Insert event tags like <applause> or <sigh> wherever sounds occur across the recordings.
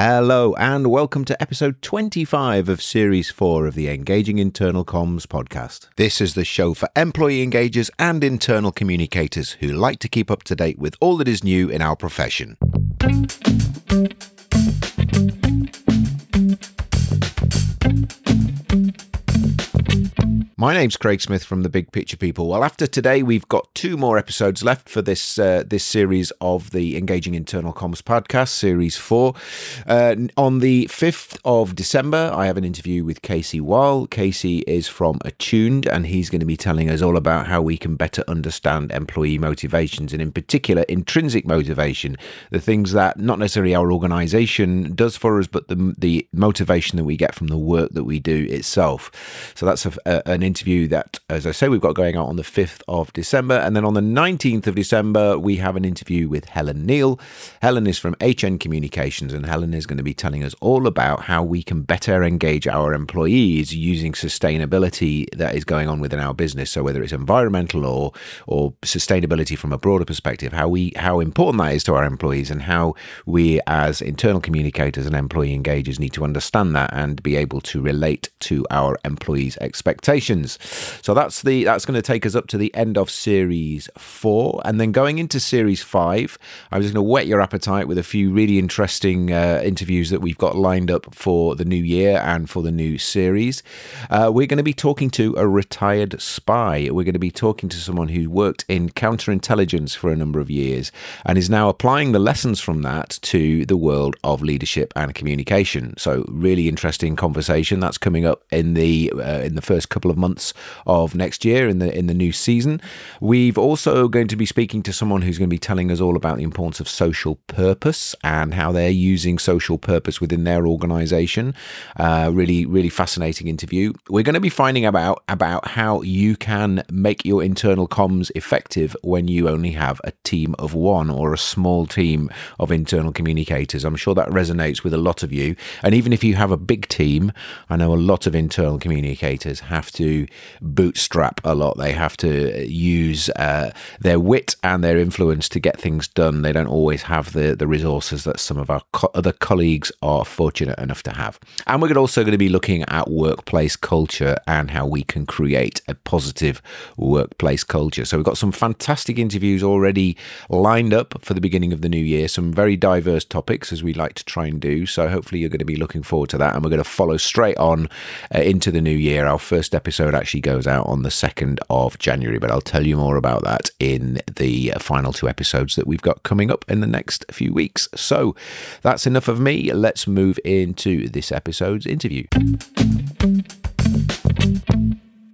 Hello, and welcome to episode 25 of Series 4 of the Engaging Internal Comms podcast. This is the show for employee engagers and internal communicators who like to keep up to date with all that is new in our profession. My name's Craig Smith from the Big Picture People. Well, after today, we've got two more episodes left for this uh, this series of the Engaging Internal Comms podcast, Series Four. Uh, on the fifth of December, I have an interview with Casey Wall. Casey is from Attuned, and he's going to be telling us all about how we can better understand employee motivations, and in particular, intrinsic motivation, the things that not necessarily our organisation does for us, but the the motivation that we get from the work that we do itself. So that's a, a, an interview that, as I say, we've got going out on the 5th of December. And then on the 19th of December, we have an interview with Helen Neal. Helen is from HN Communications, and Helen is going to be telling us all about how we can better engage our employees using sustainability that is going on within our business. So whether it's environmental or or sustainability from a broader perspective, how we how important that is to our employees and how we as internal communicators and employee engagers need to understand that and be able to relate to our employees' expectations. So that's the that's going to take us up to the end of series four, and then going into series five, I'm just going to whet your appetite with a few really interesting uh, interviews that we've got lined up for the new year and for the new series. Uh, we're going to be talking to a retired spy. We're going to be talking to someone who worked in counterintelligence for a number of years and is now applying the lessons from that to the world of leadership and communication. So really interesting conversation that's coming up in the uh, in the first couple of months months of next year in the in the new season. We've also going to be speaking to someone who's going to be telling us all about the importance of social purpose and how they're using social purpose within their organisation. Uh, really, really fascinating interview. We're going to be finding about about how you can make your internal comms effective when you only have a team of one or a small team of internal communicators. I'm sure that resonates with a lot of you. And even if you have a big team, I know a lot of internal communicators have to bootstrap a lot. They have to use uh, their wit and their influence to get things done. They don't always have the, the resources that some of our co- other colleagues are fortunate enough to have. And we're also going to be looking at workplace culture and how we can create a positive workplace culture. So we've got some fantastic interviews already lined up for the beginning of the new year, some very diverse topics as we like to try and do. So hopefully you're going to be looking forward to that. And we're going to follow straight on uh, into the new year. Our first episode episode actually goes out on the 2nd of January, but I'll tell you more about that in the final two episodes that we've got coming up in the next few weeks. So that's enough of me. Let's move into this episode's interview.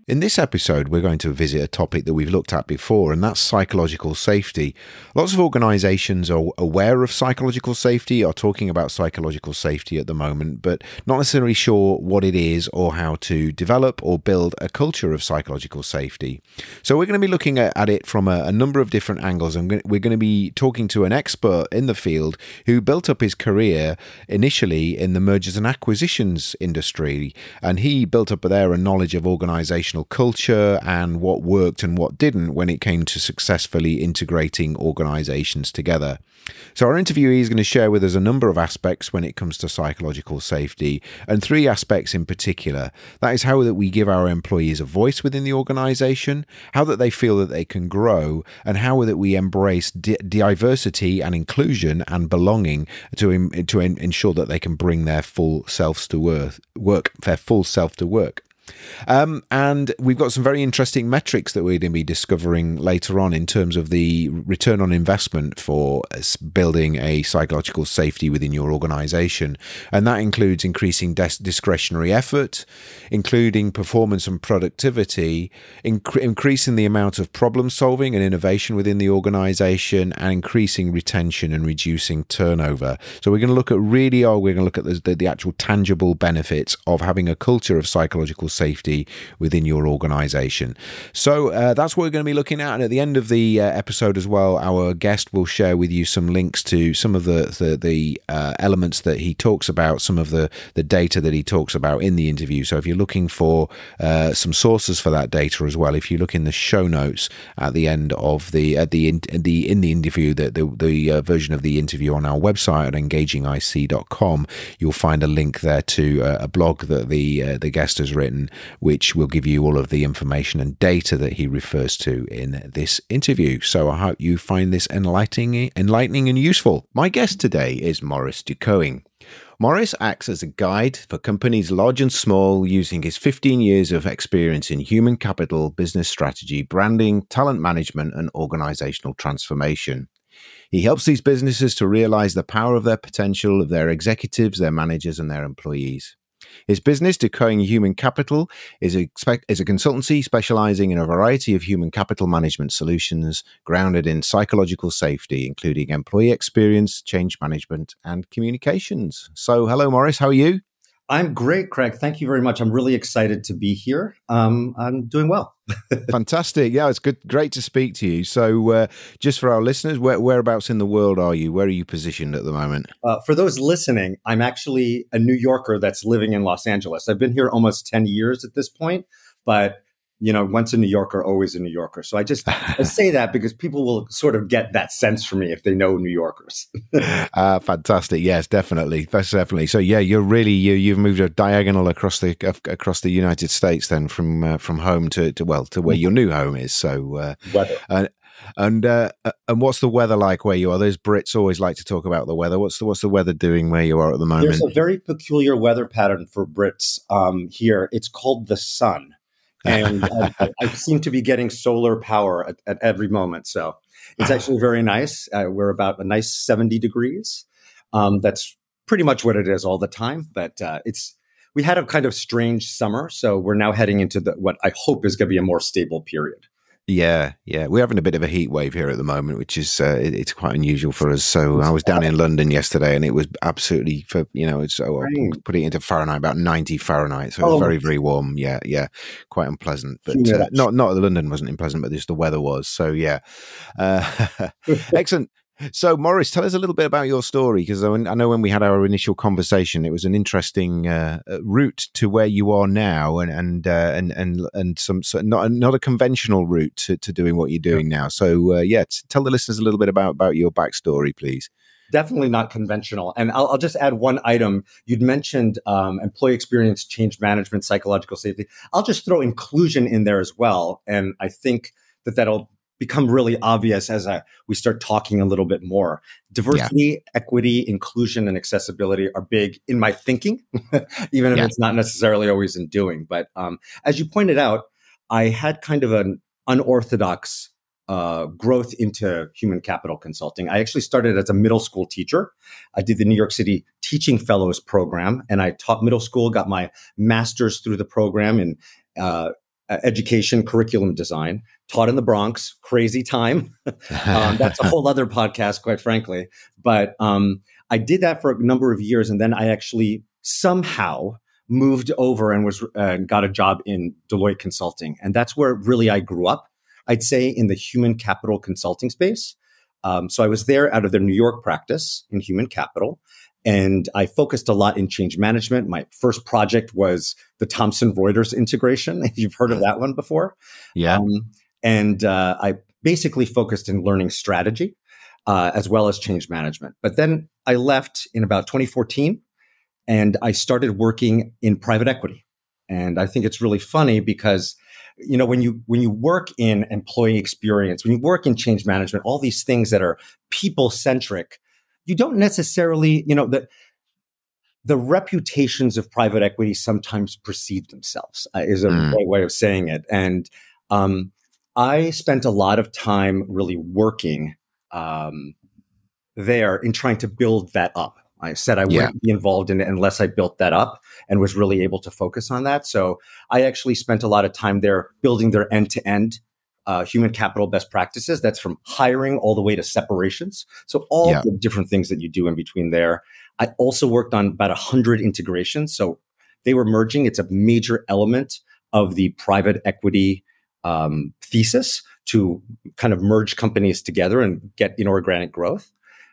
In this episode, we're going to visit a topic that we've looked at before, and that's psychological safety. Lots of organizations are aware of psychological safety, are talking about psychological safety at the moment, but not necessarily sure what it is or how to develop or build a culture of psychological safety. So, we're going to be looking at, it from a, a number of different angles, and we're going to be talking to an expert in the field who built up his career initially in the mergers and acquisitions industry, and he built up there a knowledge of organizational organizational culture and what worked and what didn't when it came to successfully integrating organizations together. So, our interviewee is going to share with us a number of aspects when it comes to psychological safety, and three aspects in particular. That is how that we give our employees a voice within the organization, how that they feel that they can grow, and how that we embrace di- diversity and inclusion and belonging to, to ensure that they can bring their full selves to work, work their full self to work. Um, and we've got some very interesting metrics that we're going to be discovering later on in terms of the return on investment for building a psychological safety within your organization. And that includes increasing des- discretionary effort, including performance and productivity, inc- increasing the amount of problem solving and innovation within the organization, and increasing retention and reducing turnover. So we're going to look at really, oh, we're going to look at the, the, the actual tangible benefits of having a culture of psychological safety within your organization. So uh, that's what we're going to be looking at. And at the end of the uh, episode as well, our guest will share with you some links to some of the the, the uh, elements that he talks about, some of the the data that he talks about in the interview. So if you're looking for uh, some sources for that data as well, if you look in the show notes at the end of the at the in, the in the interview, the the, the uh, version of the interview on our website at engagingic.com, you'll find a link there to uh, a blog that the the guest has written, which will give you all of the information and data that he refers to in this interview. So I hope you find this enlightening, enlightening and useful. My guest today is Maurice Ducoing. Maurice acts as a guide for companies large and small using his 15 years of experience in human capital, business strategy, branding, talent management, and organizational transformation. He helps these businesses to realize the power of their potential of their executives, their managers, and their employees. His business, Ducoing Human Capital, is a, is a consultancy specializing in a variety of human capital management solutions grounded in psychological safety, including employee experience, change management, and communications. So, hello, Maurice. How are you? I'm great, Craig. Thank you very much. I'm really excited to be here. Um, I'm doing well. Fantastic. Yeah, it's good. Great to speak to you. So, uh, just for our listeners, where, whereabouts in the world are you? Where are you positioned at the moment? Uh, for those listening, I'm actually a New Yorker that's living in Los Angeles. I've been here almost 10 years at this point, but you know, once a New Yorker, always a New Yorker. So I just <laughs> I say that because people will sort of get that sense from me if they know New Yorkers. uh, <laughs> fantastic. Yes, definitely. That's definitely. So yeah, you're really you you've moved a diagonal across the across the United States then from uh, from home to, to well to where mm-hmm. your new home is. So uh, weather. Uh, and uh, and what's the weather like where you are? Those Brits always like to talk about the weather. What's the what's the weather doing where you are at the moment? There's a very peculiar weather pattern for Brits um, here. It's called the sun and I, I, seem to be getting solar power at, at every moment. So it's ah. actually very nice. Uh, we're about a nice 70 degrees. Um, that's pretty much what it is all the time. But uh, it's we had a kind of strange summer, so we're now heading into the what I hope is going to be a more stable period. Yeah, yeah, we're having a bit of a heat wave here at the moment, which is uh, it, it's quite unusual for us. So I was down in London yesterday, and it was absolutely for you know it's oh, put it into Fahrenheit about ninety Fahrenheit, so it was oh. very very warm. Yeah, yeah, quite unpleasant, but uh, not not London wasn't unpleasant, but just the weather was. So yeah, uh, <laughs> <laughs> excellent. So, Maurice, tell us a little bit about your story because I know when we had our initial conversation, it was an interesting uh, uh, route to where you are now, and and uh, and and and some so not not a conventional route to, to doing what you're doing now. So, uh, yeah, tell the listeners a little bit about about your backstory, please. Definitely not conventional. And I'll, I'll just add one item. You'd mentioned um, employee experience, change management, psychological safety. I'll just throw inclusion in there as well, and I think that that'll become really obvious as I, we start talking a little bit more. Diversity, yeah. equity, inclusion, and accessibility are big in my thinking, <laughs> even if yeah. it's not necessarily always in doing. But um, as you pointed out, I had kind of an unorthodox uh, growth into human capital consulting. I actually started as a middle school teacher. I did the New York City Teaching Fellows program, and I taught middle school, got my master's through the program in uh, education curriculum design taught in the Bronx, crazy time. <laughs> um, that's a whole other podcast, quite frankly. But um, I did that for a number of years, and then I actually somehow moved over and was uh, got a job in Deloitte Consulting, and that's where really I grew up. I'd say in the human capital consulting space. Um, so I was there out of their New York practice in human capital. And I focused a lot in change management. My first project was the Thomson Reuters integration. If <laughs> you've heard of that one before. Yeah. Um, and uh, I basically focused in learning strategy uh, as well as change management. But then I left in about 2014 and I started working in private equity. And I think it's really funny because you know when you when you work in employee experience when you work in change management all these things that are people centric you don't necessarily you know the the reputations of private equity sometimes precede themselves uh, is a mm. way of saying it and um, I spent a lot of time really working um, there in trying to build that up. I said I wouldn't be involved in it unless I built that up and was really able to focus on that. So I actually spent a lot of time there building their end to end human capital best practices. That's from hiring all the way to separations. So all the different things that you do in between there. I also worked on about a hundred integrations. So they were merging. It's a major element of the private equity um, thesis to kind of merge companies together and get inorganic growth.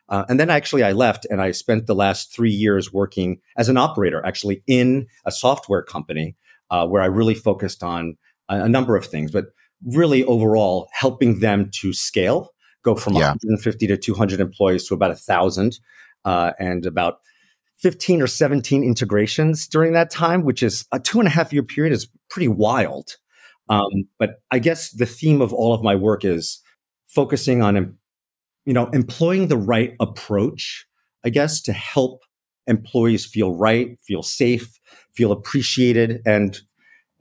Uh, and then actually I left and I spent the last three years working as an operator, actually in a software company uh, where I really focused on a, a, number of things, but really overall helping them to scale, go from yeah. 150 to 200 employees to about a thousand, uh, and about 15 or 17 integrations during that time, which is a two and a half year period is pretty wild. Um, but I guess the theme of all of my work is focusing on, you know, employing the right approach, I guess, to help employees feel right, feel safe, feel appreciated, and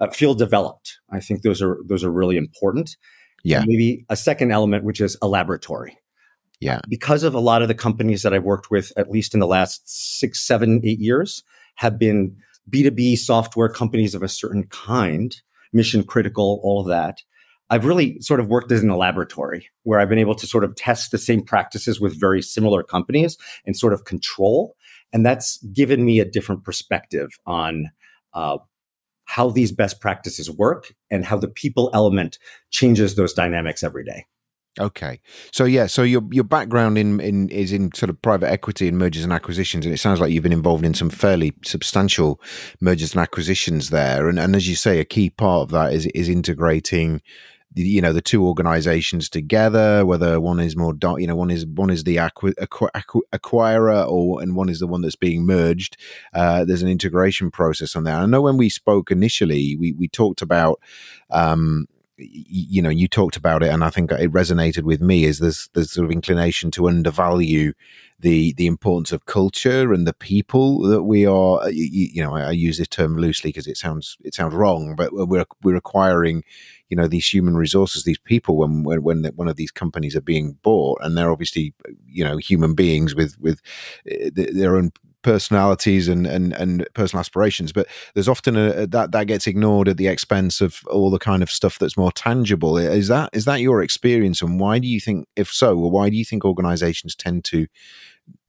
uh, feel developed. I think those are those are really important. Yeah. And maybe a second element, which is a laboratory. Yeah. Because of a lot of the companies that I've worked with, at least in the last six, seven, eight years, have been B2B software companies of a certain kind mission critical, all of that. I've really sort of worked as in a laboratory where I've been able to sort of test the same practices with very similar companies and sort of control. And that's given me a different perspective on uh, how these best practices work and how the people element changes those dynamics every day. Okay, so yeah, so your your background in, in is in sort of private equity and mergers and acquisitions, and it sounds like you've been involved in some fairly substantial mergers and acquisitions there. And and as you say, a key part of that is is integrating, you know, the two organisations together. Whether one is more, you know, one is one is the acqu- acqu- acquirer, or and one is the one that's being merged. Uh, there's an integration process on there. I know when we spoke initially, we we talked about. Um, you know, you talked about it, and I think it resonated with me. Is there's there's sort of inclination to undervalue the the importance of culture and the people that we are. You, you know, I, I, use this term loosely because it sounds it sounds wrong, but we're we're acquiring, you know, these human resources, these people when when when one of these companies are being bought, and they're obviously you know human beings with with eh, their own personalities and, and, and personal aspirations, but there's often a, that that gets ignored at the expense of all the kind of stuff that's more tangible. Is that is that your experience, and why do you think, if so, why do you think organisations tend to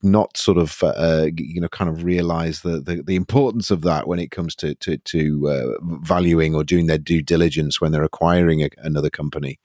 not sort of uh, uh, you know kind of realize the, the, the importance of that when it comes to to, to uh, valuing or doing their due diligence when they're acquiring a, another company?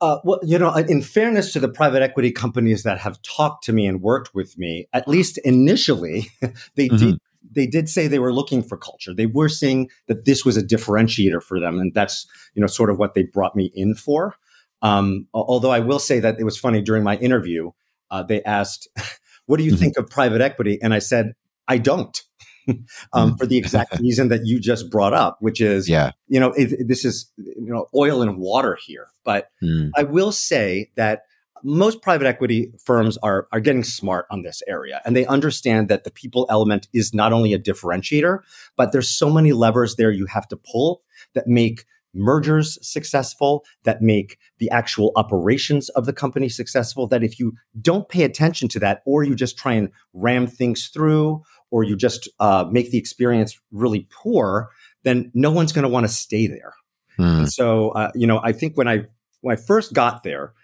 Uh, well, you know, in fairness to the private equity companies that have talked to me and worked with me, at least initially, <laughs> they mm-hmm. did they did say they were looking for culture. They were saying that this was a differentiator for them, and that's you know sort of what they brought me in for. Um, although I will say that it was funny during my interview, uh, they asked, <laughs> "What do you mm-hmm. think of private equity?" And I said, "I don't." <laughs> <laughs> um, for the <laughs> exact reason that you just brought up, which is, yeah. you know, it, this is, you know, oil and water here. But mm. I will say that most private equity firms are, are getting smart on this area and they understand that the people element is not only a differentiator, but there's so many levers there you have to pull that make mergers successful, that make the actual operations of the company successful. That if you don't pay attention to that, or you just try and ram things through, or you just uh, make the experience really poor, then no one's going to want to stay there. Hmm. So, uh, you know, I think when I when I first got there,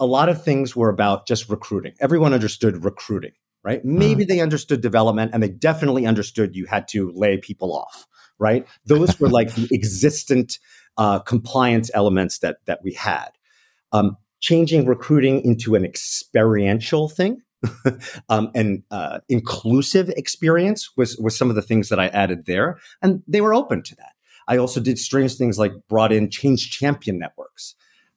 a lot of things were about just recruiting. Everyone understood recruiting, right? Hmm. Maybe they understood development, and they definitely understood you had to lay people off, right? Those were like the <laughs> existent uh, compliance elements that that we had. Um, changing recruiting into an experiential thing <laughs> um, and uh, inclusive experience was was some of the things that I added there, and they were open to that. I also did strange things like brought in change champion networks.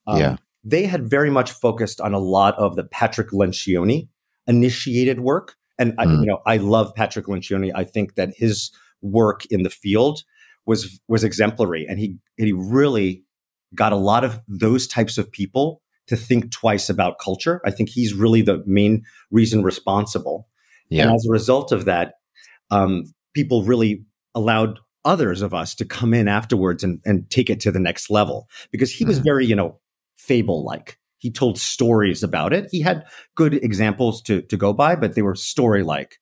Um, yeah, they had very much focused on a lot of the Patrick Lencioni initiated work, and I, mm. you know I love Patrick Lencioni. I think that his work in the field was was exemplary, and he he really got a lot of those types of people to think twice about culture. I think he's really the main reason responsible. Yeah. And as a result of that, um, people really allowed others of us to come in afterwards and, and take it to the next level because he was mm-hmm. very, you know, fable like. He told stories about it. He had good examples to, to go by, but they were story like.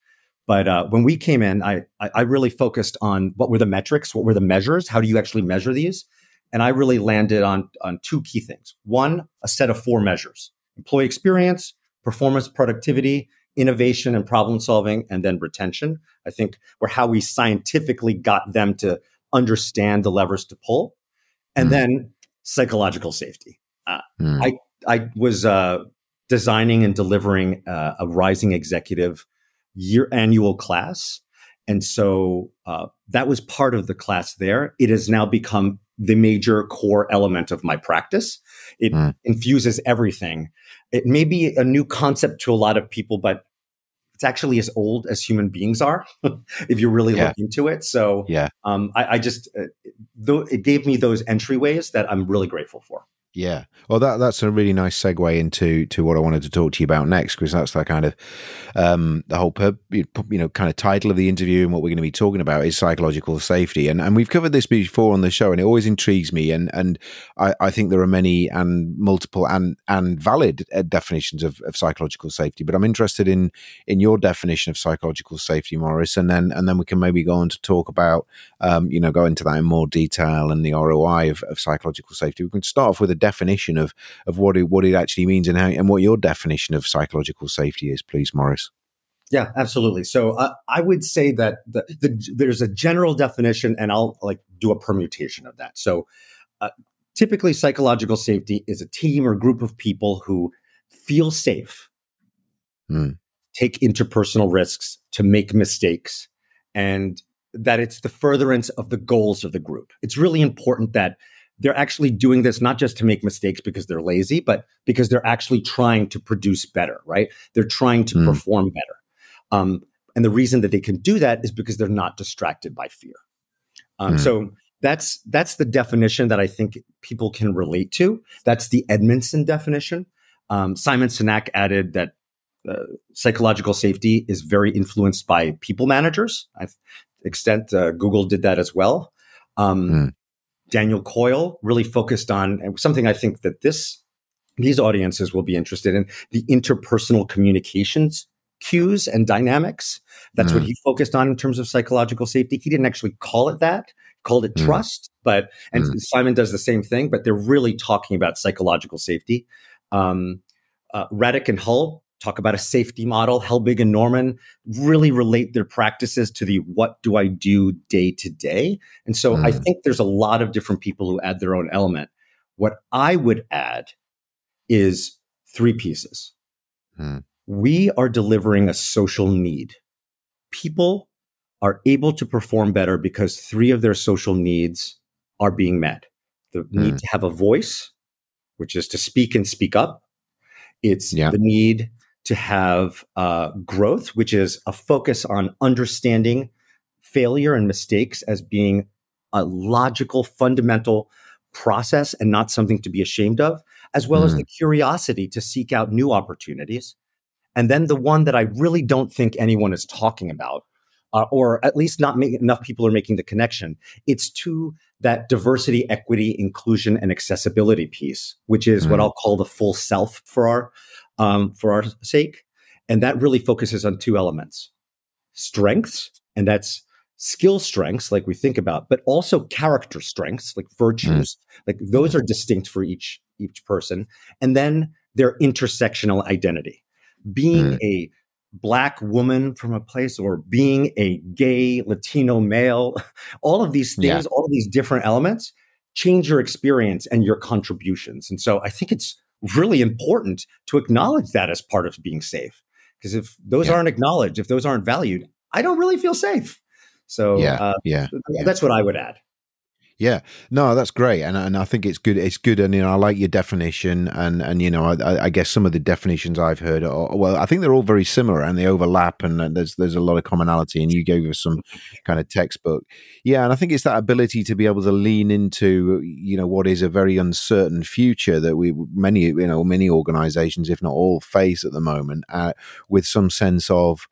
But uh, when we came in, I, I really focused on what were the metrics, what were the measures, how do you actually measure these, and I really landed on, on two key things. One, a set of four measures employee experience, performance, productivity, innovation and problem solving, and then retention. I think were how we scientifically got them to understand the levers to pull, and mm. then psychological safety. Uh, mm. I I was uh, designing and delivering uh, a rising executive year annual class, and so uh, that was part of the class. There, it has now become the major core element of my practice. It mm. infuses everything. It may be a new concept to a lot of people, but it's actually as old as human beings are <laughs> if you really yeah. look into it. So yeah, um, I, I, just uh, it gave me those entryways that I'm really grateful for. Yeah, well, that that's a really nice segue into to what I wanted to talk to you about next, because that's the kind of um, the whole pub, you know kind of title of the interview and what we're going to be talking about is psychological safety, and and we've covered this before on the show, and it always intrigues me, and and I, I think there are many and multiple and and valid uh, definitions of, of psychological safety, but I'm interested in in your definition of psychological safety, Maurice, and then and then we can maybe go on to talk about um, you know go into that in more detail and the ROI of, of psychological safety. We can start off with a definition of of what it what it actually means and how and what your definition of psychological safety is, please, Maurice. Yeah, absolutely. So uh, I would say that the, the, there's a general definition, and I'll like do a permutation of that. So uh, typically, psychological safety is a team or group of people who feel safe, mm. take interpersonal risks, to make mistakes, and that it's the furtherance of the goals of the group. It's really important that they're actually doing this not just to make mistakes because they're lazy, but because they're actually trying to produce better, right? They're trying to mm. perform better. Um, and the reason that they can do that is because they're not distracted by fear. Um, mm. So that's that's the definition that I think people can relate to. That's the Edmondson definition. Um, Simon Sinek added that uh, psychological safety is very influenced by people managers. I've extent uh, Google did that as well. Um, mm. Daniel Coyle really focused on something I think that this these audiences will be interested in the interpersonal communications cues and dynamics. That's mm. what he focused on in terms of psychological safety. He didn't actually call it that, he called it mm. trust, but and mm. Simon does the same thing, but they're really talking about psychological safety. Um, uh, Radecki and Hull talk about a safety model. Helbig and Norman really relate their practices to the what do I do day to day. And so mm. I hmm. think there's a lot of different people who add their own element. What I would add is three pieces. Mm. We are delivering a social need. People are able to perform better because three of their social needs are being met. The mm. need to have a voice, which is to speak and speak up. It's yeah. the need to have uh, growth, which is a focus on understanding failure and mistakes as being a logical, fundamental process and not something to be ashamed of, as well mm. as the curiosity to seek out new opportunities. And then the one that I really don't think anyone is talking about, uh, or at least not make, enough people are making the connection, it's to that diversity, equity, inclusion, and accessibility piece, which is mm. what I'll call the full self for our um, for our sake. And that really focuses on two elements strengths, and that's skill strengths, like we think about, but also character strengths, like virtues. Mm. Like those are distinct for each each person. And then their intersectional identity. Being mm. a black woman from a place or being a gay Latino male, <laughs> all of these things, yeah. all of these different elements change your experience and your contributions. And so I think it's really important to acknowledge that as part of being safe. Because if those yeah. aren't acknowledged, if those aren't valued, I don't really feel safe. So yeah, uh, yeah, that's what I would add. Yeah, no, that's great, and and I think it's good. It's good, and you know, I like your definition, and and you know, I, I guess some of the definitions I've heard, are, well, I think they're all very similar, and they overlap, and there's there's a lot of commonality. And you gave us some <laughs> kind of textbook, yeah, and I think it's that ability to be able to lean into, you know, what is a very uncertain future that we many you know many organisations, if not all, face at the moment, uh, with some sense of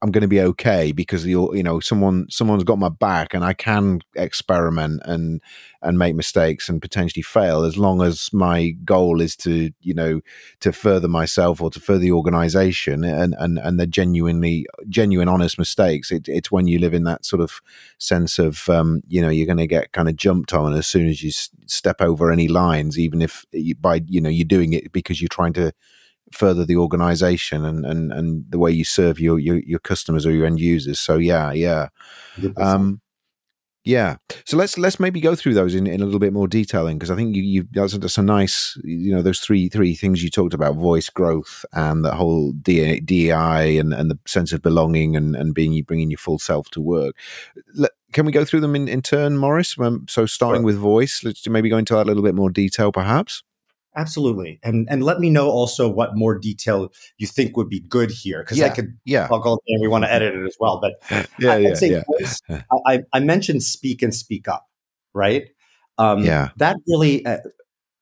I'm going to be okay because you you know someone someone's got my back and I can experiment and and make mistakes and potentially fail as long as my goal is to you know to further myself or to further the organization and and and the genuinely genuine honest mistakes. It, it's when you live in that sort of sense of um, you know you're going to get kind of jumped on as soon as you step over any lines even if you, by you know you're doing it because you're trying to further the organization and, and, and the way you serve your, your, your customers or your end users. So yeah, yeah. Um, yeah. So let's let's maybe go through those in, in a little bit more detailing because I think you you that's, that's a nice you know those three three things you talked about voice growth and the whole DEI and, and the sense of belonging and, and being you bringing your full self to work. Let, can we go through them in, in turn, Maurice? Um, so starting sure. with voice, let's maybe go into that a little bit more detail, perhaps. Absolutely, and and let me know also what more detail you think would be good here because yeah, I could yeah talk all day. We want to edit it as well, but <laughs> yeah, I, yeah, say yeah. Voice, <laughs> I, I mentioned speak and speak up, right? Um, yeah, that really uh,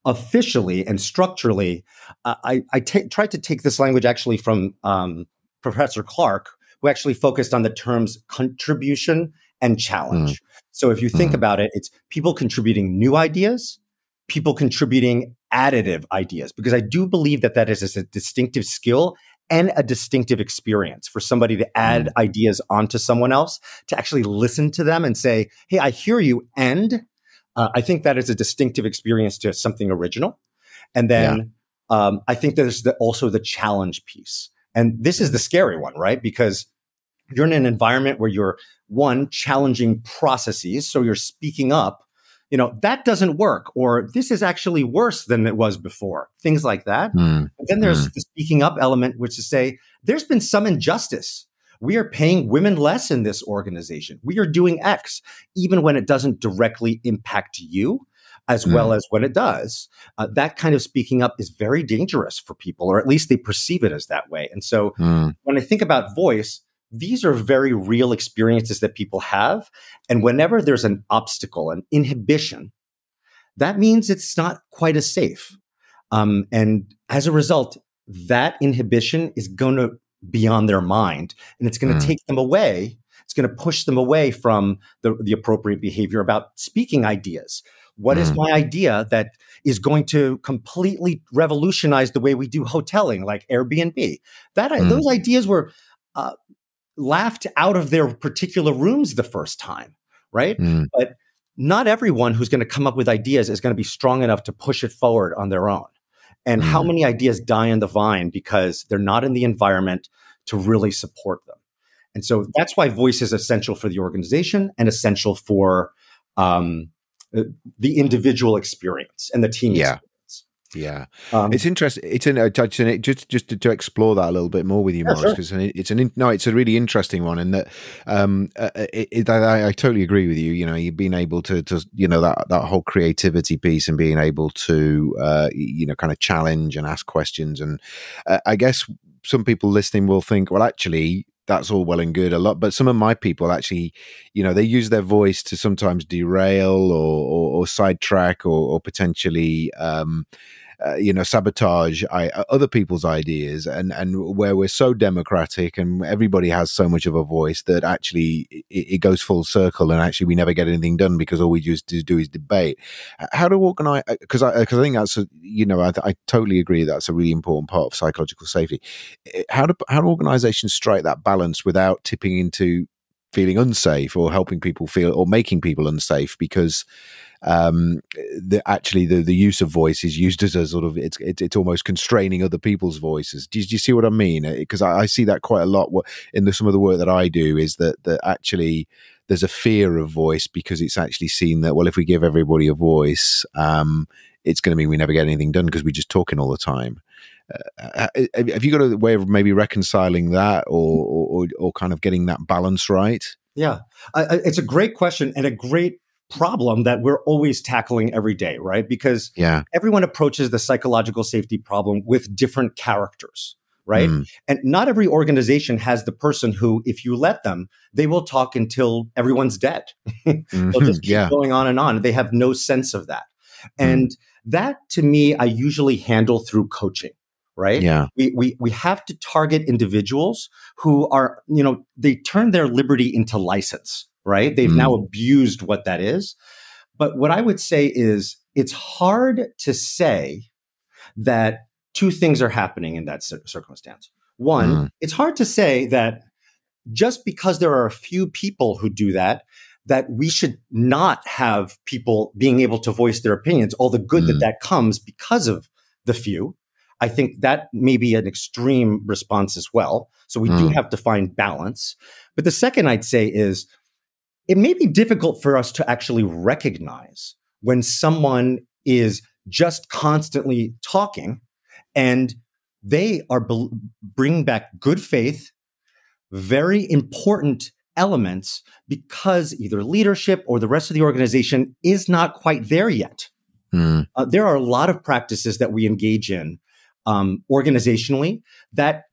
officially and structurally, uh, I I t- tried to take this language actually from um, Professor Clark, who actually focused on the terms contribution and challenge. Mm. So if you think mm. about it, it's people contributing new ideas, people contributing additive ideas because I do believe that that is a distinctive skill and a distinctive experience for somebody to add mm. ideas onto someone else to actually listen to them and say, "Hey, I hear you," and uh, I think that is a distinctive experience to something original. And then yeah. um, I think there's the, also the challenge piece, and this is the scary one, right? Because you're in an environment where you're one challenging processes, so you're speaking up you know, that doesn't work, or this is actually worse than it was before, things like that. Mm. then there's mm. the speaking up element, which is say, there's been some injustice. We are paying women less in this organization. We are doing X, even when it doesn't directly impact you as mm. well as when it does. Uh, that kind of speaking up is very dangerous for people, or at least they perceive it as that way. And so mm. when I think about voice, these are very real experiences that people have. And whenever there's an obstacle, an inhibition, that means it's not quite as safe. Um, and as a result, that inhibition is going to be on their mind and it's going to mm. take them away. It's going to push them away from the, the appropriate behavior about speaking ideas. What mm. is my idea that is going to completely revolutionize the way we do hoteling, like Airbnb? That mm. those ideas were uh, laughed out of their particular rooms the first time, right? Mm. But not everyone who's going to come up with ideas is going to be strong enough to push it forward on their own. And mm. how many ideas die on the vine because they're not in the environment to really support them? And so that's why voice is essential for the organization and essential for um, the individual experience and the team yeah. experience. Yeah, um, it's interesting. It's an, uh, just just to, to, explore that a little bit more with you, Maurice, because sure. it's an no, it's a really interesting one, in that um, uh, uh, it, it, I, I, totally agree with you. You know, you've been able to, to you know that that whole creativity piece and being able to uh, you know kind of challenge and ask questions, and uh, I guess some people listening will think, well, actually, that's all well and good a lot but some of my people actually you know they use their voice to sometimes derail or or, or sidetrack or, or potentially um, uh, you know sabotage I, uh, other people's ideas and and where we're so democratic and everybody has so much of a voice that actually it, it goes full circle and actually we never get anything done because all we just do is debate. How to organize because uh, I because I think that's a, you know I, I totally agree that's a really important part of psychological safety. How do how do organizations strike that balance without tipping into feeling unsafe or helping people feel or making people unsafe? Because um, the, actually the, the use of voice is used as a sort of it's it's, it's almost constraining other people's voices. Do you, do you see what I mean? Because I, I, see that quite a lot. What in the, some of the work that I do is that that actually there's a fear of voice because it's actually seen that well if we give everybody a voice, um, it's going to mean we never get anything done because we're just talking all the time. Uh, uh have you got a way of maybe reconciling that or, or, or kind of getting that balance right? Yeah, it's a great question and a great problem that we're always tackling every day, right? Because yeah. everyone approaches the psychological safety problem with different characters, right? Mm. And not every organization has the person who, if you let them, they will talk until everyone's dead. <laughs> mm-hmm. They'll just keep yeah. going on and on. They have no sense of that. Mm. And that to me, I usually handle through coaching right? Yeah. We, we, we have to target individuals who are, you know, they turn their liberty into license, right? They've mm. now abused what that is. But what I would say is it's hard to say that two things are happening in that circumstance. One, mm. it's hard to say that just because there are a few people who do that, that we should not have people being able to voice their opinions, all the good mm. that that comes because of the few. I think that may be an extreme response as well. So we mm. do have to find balance. But the second I'd say is it may be difficult for us to actually recognize when someone is just constantly talking and they are be- bringing back good faith, very important elements because either leadership or the rest of the organization is not quite there yet. Mm. Uh, there are a lot of practices that we engage in um, organizationally that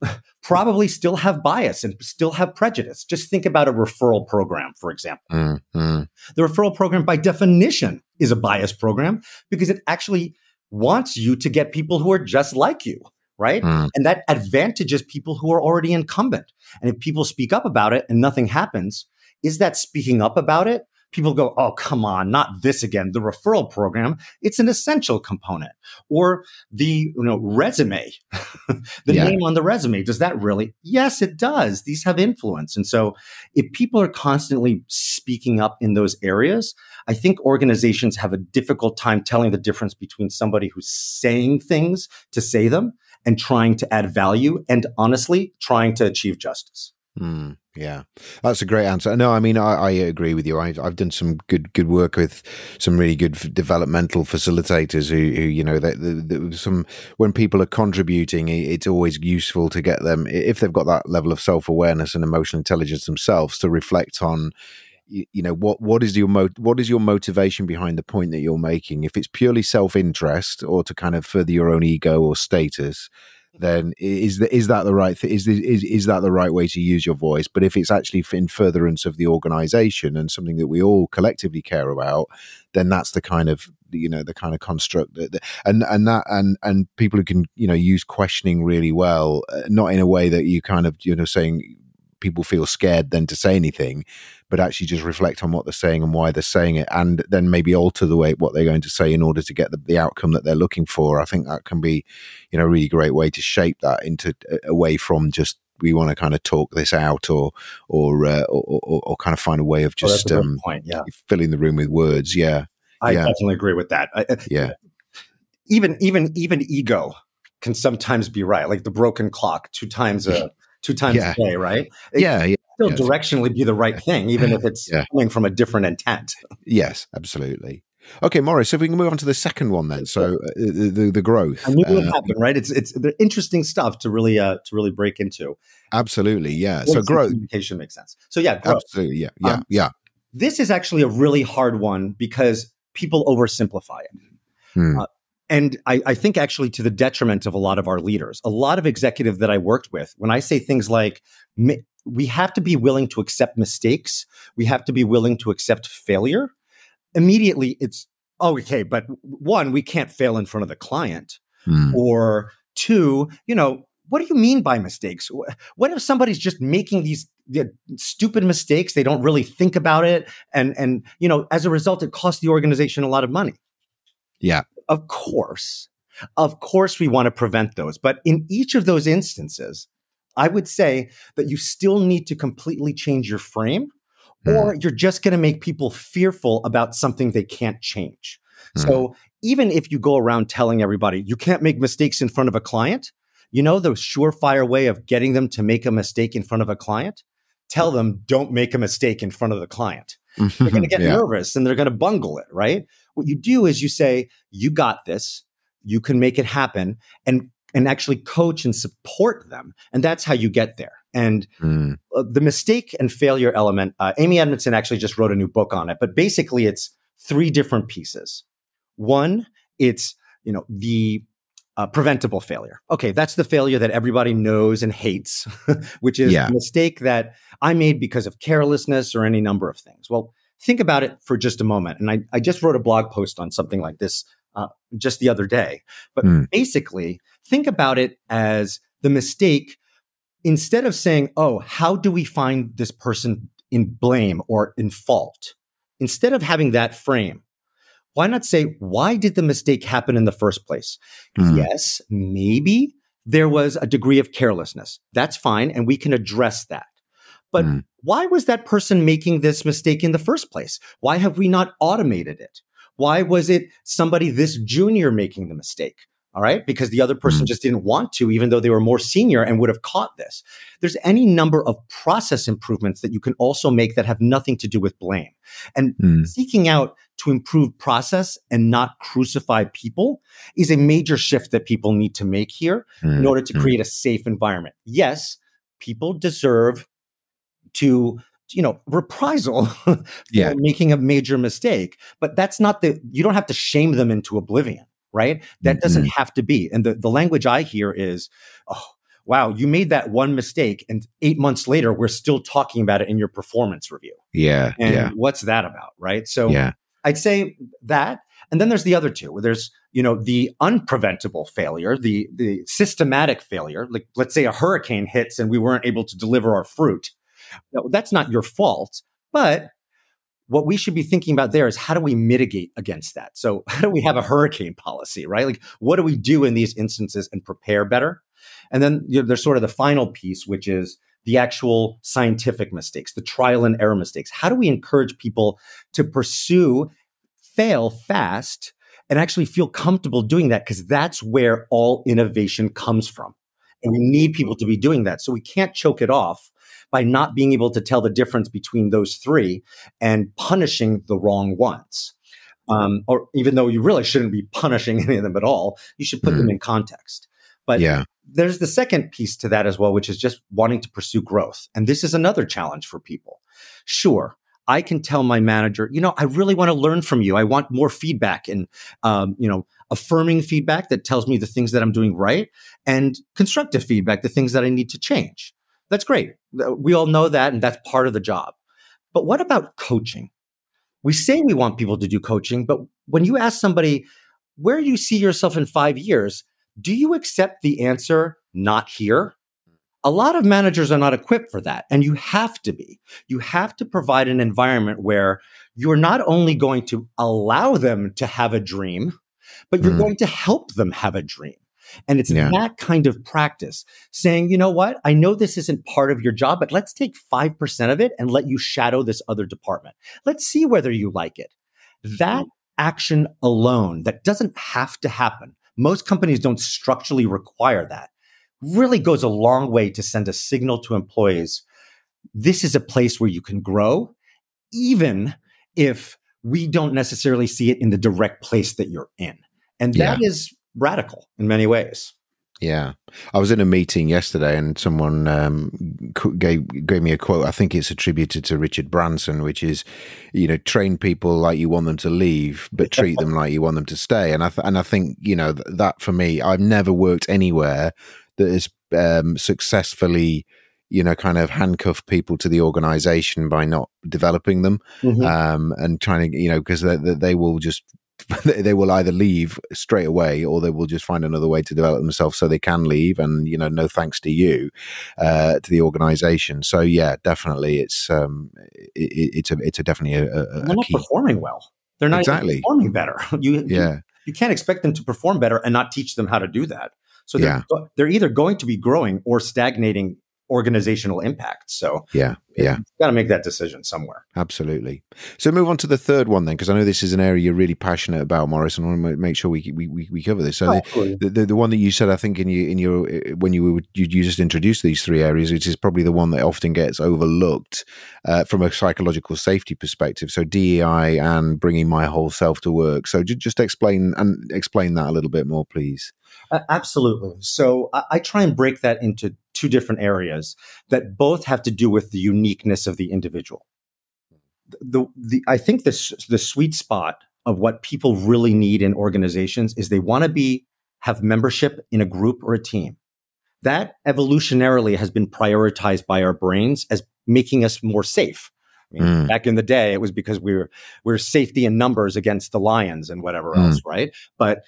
probably still have bias and still have prejudice. Just think about a referral program, for example. Mm, mm. The referral program, by definition, is a bias program because it actually wants you to get people who are just like you, right? Mm. And that advantages people who are already incumbent. And if people speak up about it and nothing happens, is that speaking up about it people go, oh, come on, not this again. The referral program, it's an essential component. Or the you know, resume, <laughs> the yeah. name on the resume, does that really? Yes, it does. These have influence. And so if people are constantly speaking up in those areas, I think organizations have a difficult time telling the difference between somebody who's saying things to say them and trying to add value and honestly trying to achieve justice. Mm, yeah, that's a great answer. No, I mean, I, I agree with you. I've, I've done some good good work with some really good developmental facilitators who, who you know, that some when people are contributing, it's always useful to get them if they've got that level of self awareness and emotional intelligence themselves to reflect on you, know what what is your mo- what is your motivation behind the point that you're making if it's purely self-interest or to kind of further your own ego or status then is that is that the right th- is, is is that the right way to use your voice? But if it's actually in furtherance of the organisation and something that we all collectively care about, then that's the kind of you know the kind of construct that, that and and that and and people who can you know use questioning really well, uh, not in a way that you kind of you know saying people feel scared then to say anything, but actually just reflect on what they're saying and why they're saying it, and then maybe alter the way what they're going to say in order to get the, the outcome that they're looking for. I think that can be, you know, a really great way to shape that into away from just we want to kind of talk this out or or uh, or, or, or, kind of find a way of oh, just oh, um, point. Yeah. filling the room with words. Yeah, I yeah. definitely agree with that. I, yeah, even even even ego can sometimes be right, like the broken clock, two times a <laughs> two times yeah. a day, right? It yeah, yeah. Still yes. directionally be the right <laughs> thing, even if it's yeah. coming from a different intent. Yes, absolutely. Okay, Maurice. So if we can move on to the second one, then. So uh, the, the, growth. I knew it would uh, happen, right? It's it's the interesting stuff to really uh to really break into. Absolutely, yeah. so growth communication makes sense. So yeah, growth. absolutely, yeah, yeah, um, yeah. This is actually a really hard one because people oversimplify it. Hmm. Uh, and I, I, think actually to the detriment of a lot of our leaders, a lot of executive that I worked with, when I say things like we have to be willing to accept mistakes, we have to be willing to accept failure, immediately it's oh, okay, but one, we can't fail in front of the client, mm. or two, you know, what do you mean by mistakes? What if somebody's just making these stupid mistakes? They don't really think about it, and and you know, as a result, it costs the organization a lot of money. Yeah, of course. Of course, we want to prevent those. But in each of those instances, I would say that you still need to completely change your frame, mm. or you're just going to make people fearful about something they can't change. Mm. So even if you go around telling everybody you can't make mistakes in front of a client, you know the surefire way of getting them to make a mistake in front of a client? Tell them don't make a mistake in front of the client. They're going <laughs> to get yeah. nervous and they're going to bungle it, right? What you do is you say, you got this, you can make it happen and and actually coach and support them. And that's how you get there. And mm. the mistake and failure element, uh, Amy Edmondson actually just wrote a new book on it, but basically it's three different pieces. One, it's, you know, the uh, preventable failure. Okay, that's the failure that everybody knows and hates, <laughs> which is yeah. a mistake that I made because of carelessness or any number of things. Well, think about it for just a moment. And I, I just wrote a blog post on something like this uh, just the other day. But mm. basically, think about it as the mistake. Instead of saying, oh, how do we find this person in blame or in fault? Instead of having that frame, why not say, why did the mistake happen in the first place? Mm. Yes, maybe there was a degree of carelessness. That's fine. And we can address that. But mm. why was that person making this mistake in the first place? Why have we not automated it? Why was it somebody this junior making the mistake? All right. Because the other person mm. just didn't want to, even though they were more senior and would have caught this. There's any number of process improvements that you can also make that have nothing to do with blame. And mm. seeking out to improve process and not crucify people is a major shift that people need to make here mm. in order to mm. create a safe environment. Yes, people deserve to you know reprisal <laughs> for yeah. making a major mistake but that's not the you don't have to shame them into oblivion right that doesn't mm-hmm. have to be and the, the language i hear is oh wow you made that one mistake and eight months later we're still talking about it in your performance review yeah and yeah. what's that about right so yeah i'd say that and then there's the other two where there's you know the unpreventable failure the the systematic failure like let's say a hurricane hits and we weren't able to deliver our fruit that's not your fault. But what we should be thinking about there is how do we mitigate against that? So, <laughs> how do we have a hurricane policy, right? Like, what do we do in these instances and prepare better? And then you know, there's sort of the final piece, which is the actual scientific mistakes, the trial and error mistakes. How do we encourage people to pursue, fail fast, and actually feel comfortable doing that? Because that's where all innovation comes from. And we need people to be doing that. So we can't choke it off by not being able to tell the difference between those three and punishing the wrong ones. Um, or even though you really shouldn't be punishing <laughs> any of them at all, you should put mm. them mm-hmm. in context. But yeah. there's the second piece to that as well, which is just wanting to pursue growth. And this is another challenge for people. Sure, I can tell my manager, you know, I really want to learn from you. I want more feedback and, um, you know, affirming feedback that tells me the things that I'm doing right and constructive feedback, the things that I need to change. That's great. We all know that, and that's part of the job. But what about coaching? We say we want people to do coaching, but when you ask somebody, where do you see yourself in five years? Do you accept the answer, not here? A lot of managers are not equipped for that, and you have to be. You have to provide an environment where you're not only going to allow them to have a dream, but you're mm. going to help them have a dream. And it's yeah. that kind of practice saying, you know what? I know this isn't part of your job, but let's take 5% of it and let you shadow this other department. Let's see whether you like it. That mm. action alone, that doesn't have to happen. Most companies don't structurally require that. Really goes a long way to send a signal to employees. This is a place where you can grow, even if we don't necessarily see it in the direct place that you're in. And that yeah. is radical in many ways. Yeah, I was in a meeting yesterday, and someone um, gave gave me a quote. I think it's attributed to Richard Branson, which is, you know, train people like you want them to leave, but treat them like you want them to stay. And I th- and I think you know that for me, I've never worked anywhere that has um, successfully you know, kind of handcuff people to the organization by not developing them mm-hmm. um, and trying to, you know, because they, they, will just <laughs> they will either leave straight away or they will just find another way to develop themselves so they can leave and you know no thanks to you uh, to the organization. So yeah definitely it's um it, it's a it's a definitely a, a they're not key. performing well. They're not exactly. performing better. <laughs> You yeah. you, you, can't expect them to perform better and not teach them how to do that. So they're, yeah. they're either going to be growing or stagnating organizational impact. So yeah, yeah, got to make that decision somewhere. Absolutely. So move on to the third one then, because I know this is an area you're really passionate about, Maurice, and I want to make sure we we, we cover this. So oh, the, the, the one that you said, I think in your in your when you were you, you just introduced these three areas, which is probably the one that often gets overlooked uh, from a psychological safety perspective. So DEI and bringing my whole self to work. So just explain and explain that a little bit more, please. Uh, absolutely. So I, I try and break that into two different areas that both have to do with the uniqueness of the individual. The, the, I think this, the sweet spot of what people really need in organizations is they want to be have membership in a group or a team. That evolutionarily has been prioritized by our brains as making us more safe. I mean, mm. Back in the day, it was because we were we are safety in numbers against the lions and whatever mm. else, right? But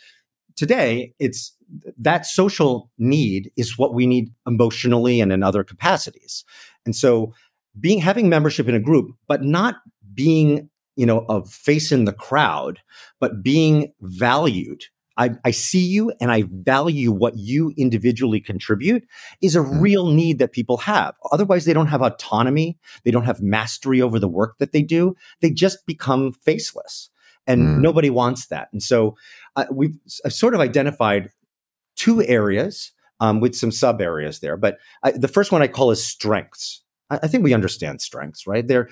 today, it's that social need is what we need emotionally and in other capacities. And so being having membership in a group, but not being, you know, a face in the crowd, but being valued. I, I see you and I value what you individually contribute is a mm. real need that people have. Otherwise, they don't have autonomy. They don't have mastery over the work that they do. They just become faceless and mm. nobody wants that. And so uh, we've sort of identified two areas um, with some sub areas there. But I, the first one I call is strengths. I, I think we understand strengths, right? There,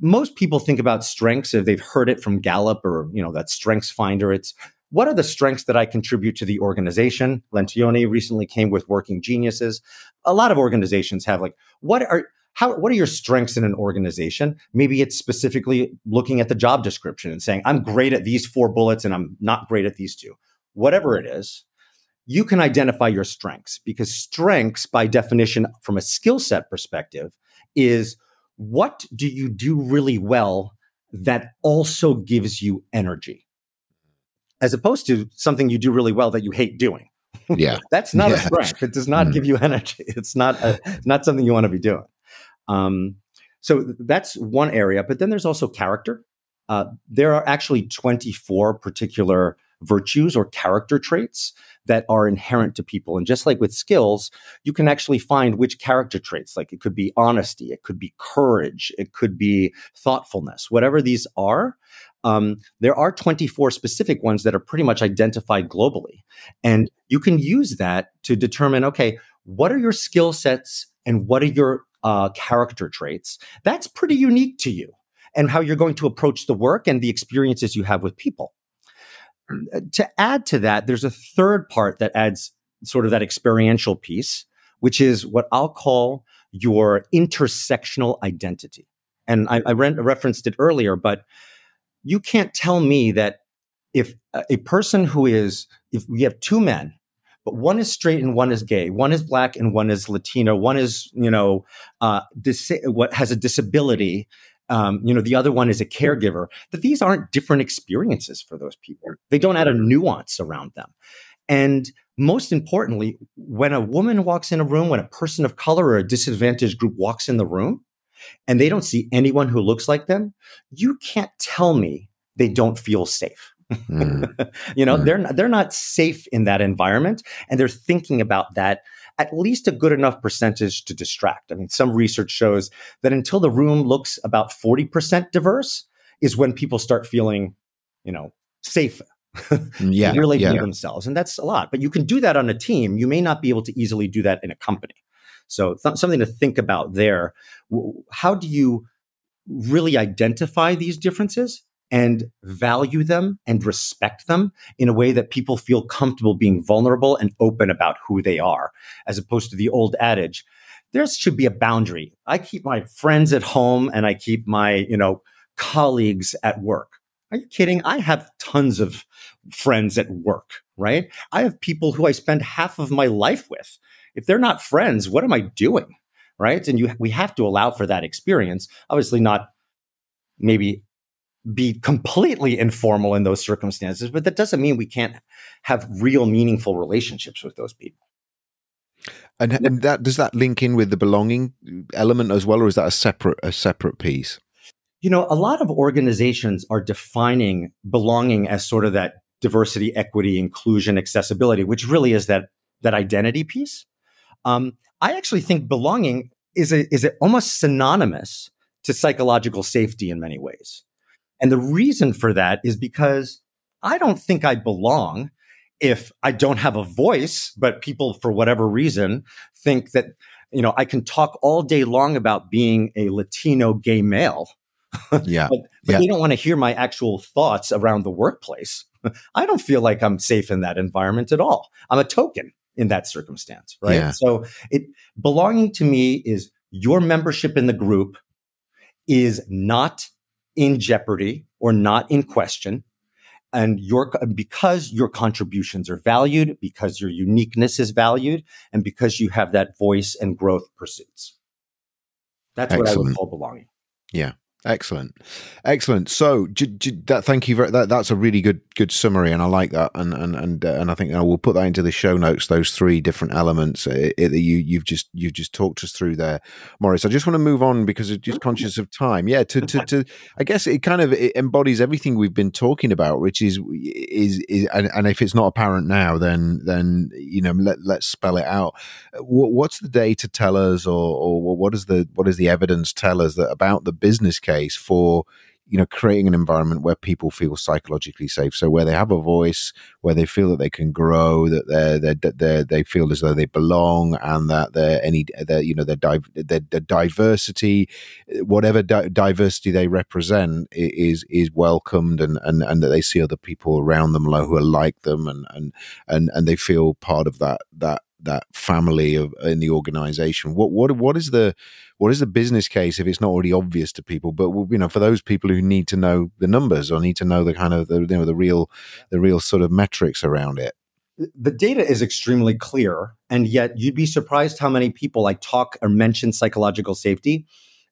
most people think about strengths if they've heard it from Gallup or you know that Strengths Finder. It's what are the strengths that I contribute to the organization? Lencioni recently came with Working Geniuses. A lot of organizations have like what are how what are your strengths in an organization? Maybe it's specifically looking at the job description and saying I'm great at these four bullets and I'm not great at these two. Whatever it is, you can identify your strengths because strengths, by definition, from a skill set perspective, is what do you do really well that also gives you energy, as opposed to something you do really well that you hate doing. Yeah, <laughs> that's not yeah. a strength. It does not mm. give you energy. It's not a, not something you want to be doing. Um, so that's one area. But then there's also character. Uh, there are actually 24 particular virtues or character traits that are inherent to people. And just like with skills, you can actually find which character traits, like it could be honesty, it could be courage, it could be thoughtfulness, whatever these are. Um, there are 24 specific ones that are pretty much identified globally. And you can use that to determine okay, what are your skill sets and what are your uh, character traits? That's pretty unique to you and how you're going to approach the work and the experiences you have with people to add to that, there's a third part that adds sort of that experiential piece, which is what I'll call your intersectional identity. And I, I re- referenced it earlier, but you can't tell me that if a person who is, if we have two men, but one is straight and one is gay, one is black and one is Latino, one is, you know, uh, dis- what has a disability, um, you know, the other one is a caregiver, that these aren't different experiences for those people. They don't add a nuance around them. And most importantly, when a woman walks in a room, when a person of color or a disadvantaged group walks in the room and they don't see anyone who looks like them, you can't tell me they don't feel safe. Mm. <laughs> you know, mm. they're not, they're not safe in that environment and they're thinking about that at least a good enough percentage to distract. I mean, some research shows that until the room looks about 40% diverse is when people start feeling, you know, safe. Mm, <laughs> yeah, really yeah. themselves. And that's a lot. But you can do that on a team. You may not be able to easily do that in a company. So th- something to think about there. How do you really identify these differences and value them and respect them in a way that people feel comfortable being vulnerable and open about who they are, as opposed to the old adage, there should be a boundary. I keep my friends at home and I keep my, you know, colleagues at work. Are you kidding? I have tons of friends at work, right? I have people who I spend half of my life with. If they're not friends, what am I doing? Right. And you, we have to allow for that experience. Obviously, not maybe be completely informal in those circumstances, but that doesn't mean we can't have real meaningful relationships with those people. And, and that does that link in with the belonging element as well, or is that a separate a separate piece? You know, a lot of organizations are defining belonging as sort of that diversity, equity, inclusion, accessibility, which really is that that identity piece. Um, I actually think belonging is a, is a almost synonymous to psychological safety in many ways. And the reason for that is because I don't think I belong if I don't have a voice, but people, for whatever reason, think that, you know, I can talk all day long about being a Latino gay male. <laughs> Yeah. but, but yeah. they don't want to hear my actual thoughts around the workplace. <laughs> I don't feel like I'm safe in that environment at all. I'm a token in that circumstance, right? Yeah. So it belonging to me is your membership in the group is not in jeopardy or not in question. And your, because your contributions are valued, because your uniqueness is valued, and because you have that voice and growth pursuits. That's Excellent. what I would call belonging. Yeah. Excellent, excellent. So, j- j- that, thank you very. That, that's a really good good summary, and I like that. And and and uh, and I think uh, we'll put that into the show notes. Those three different elements uh, that you you've just you've just talked us through there, Maurice. I just want to move on because I'm just conscious of time. Yeah, to to, to I guess it kind of it embodies everything we've been talking about, which is is, is and, and if it's not apparent now, then then you know let let's spell it out. What, what's the data tell us, or or what is the what does the evidence tell us that about the business case? Case for you know creating an environment where people feel psychologically safe. So where they have a voice where they feel that they can grow that they're, they're, they're they feel as though they belong and that they're any their you know their, their diversity whatever di- diversity they represent is is welcomed and, and and that they see other people around them who are like them and and and and they feel part of that that that family of in the organization. What what what is the what is the business case if it's not already obvious to people but you know for those people who need to know the numbers or need to know the kind of the, you know the real the real sort of metrics around it. The data is extremely clear and yet you'd be surprised how many people like talk or mention psychological safety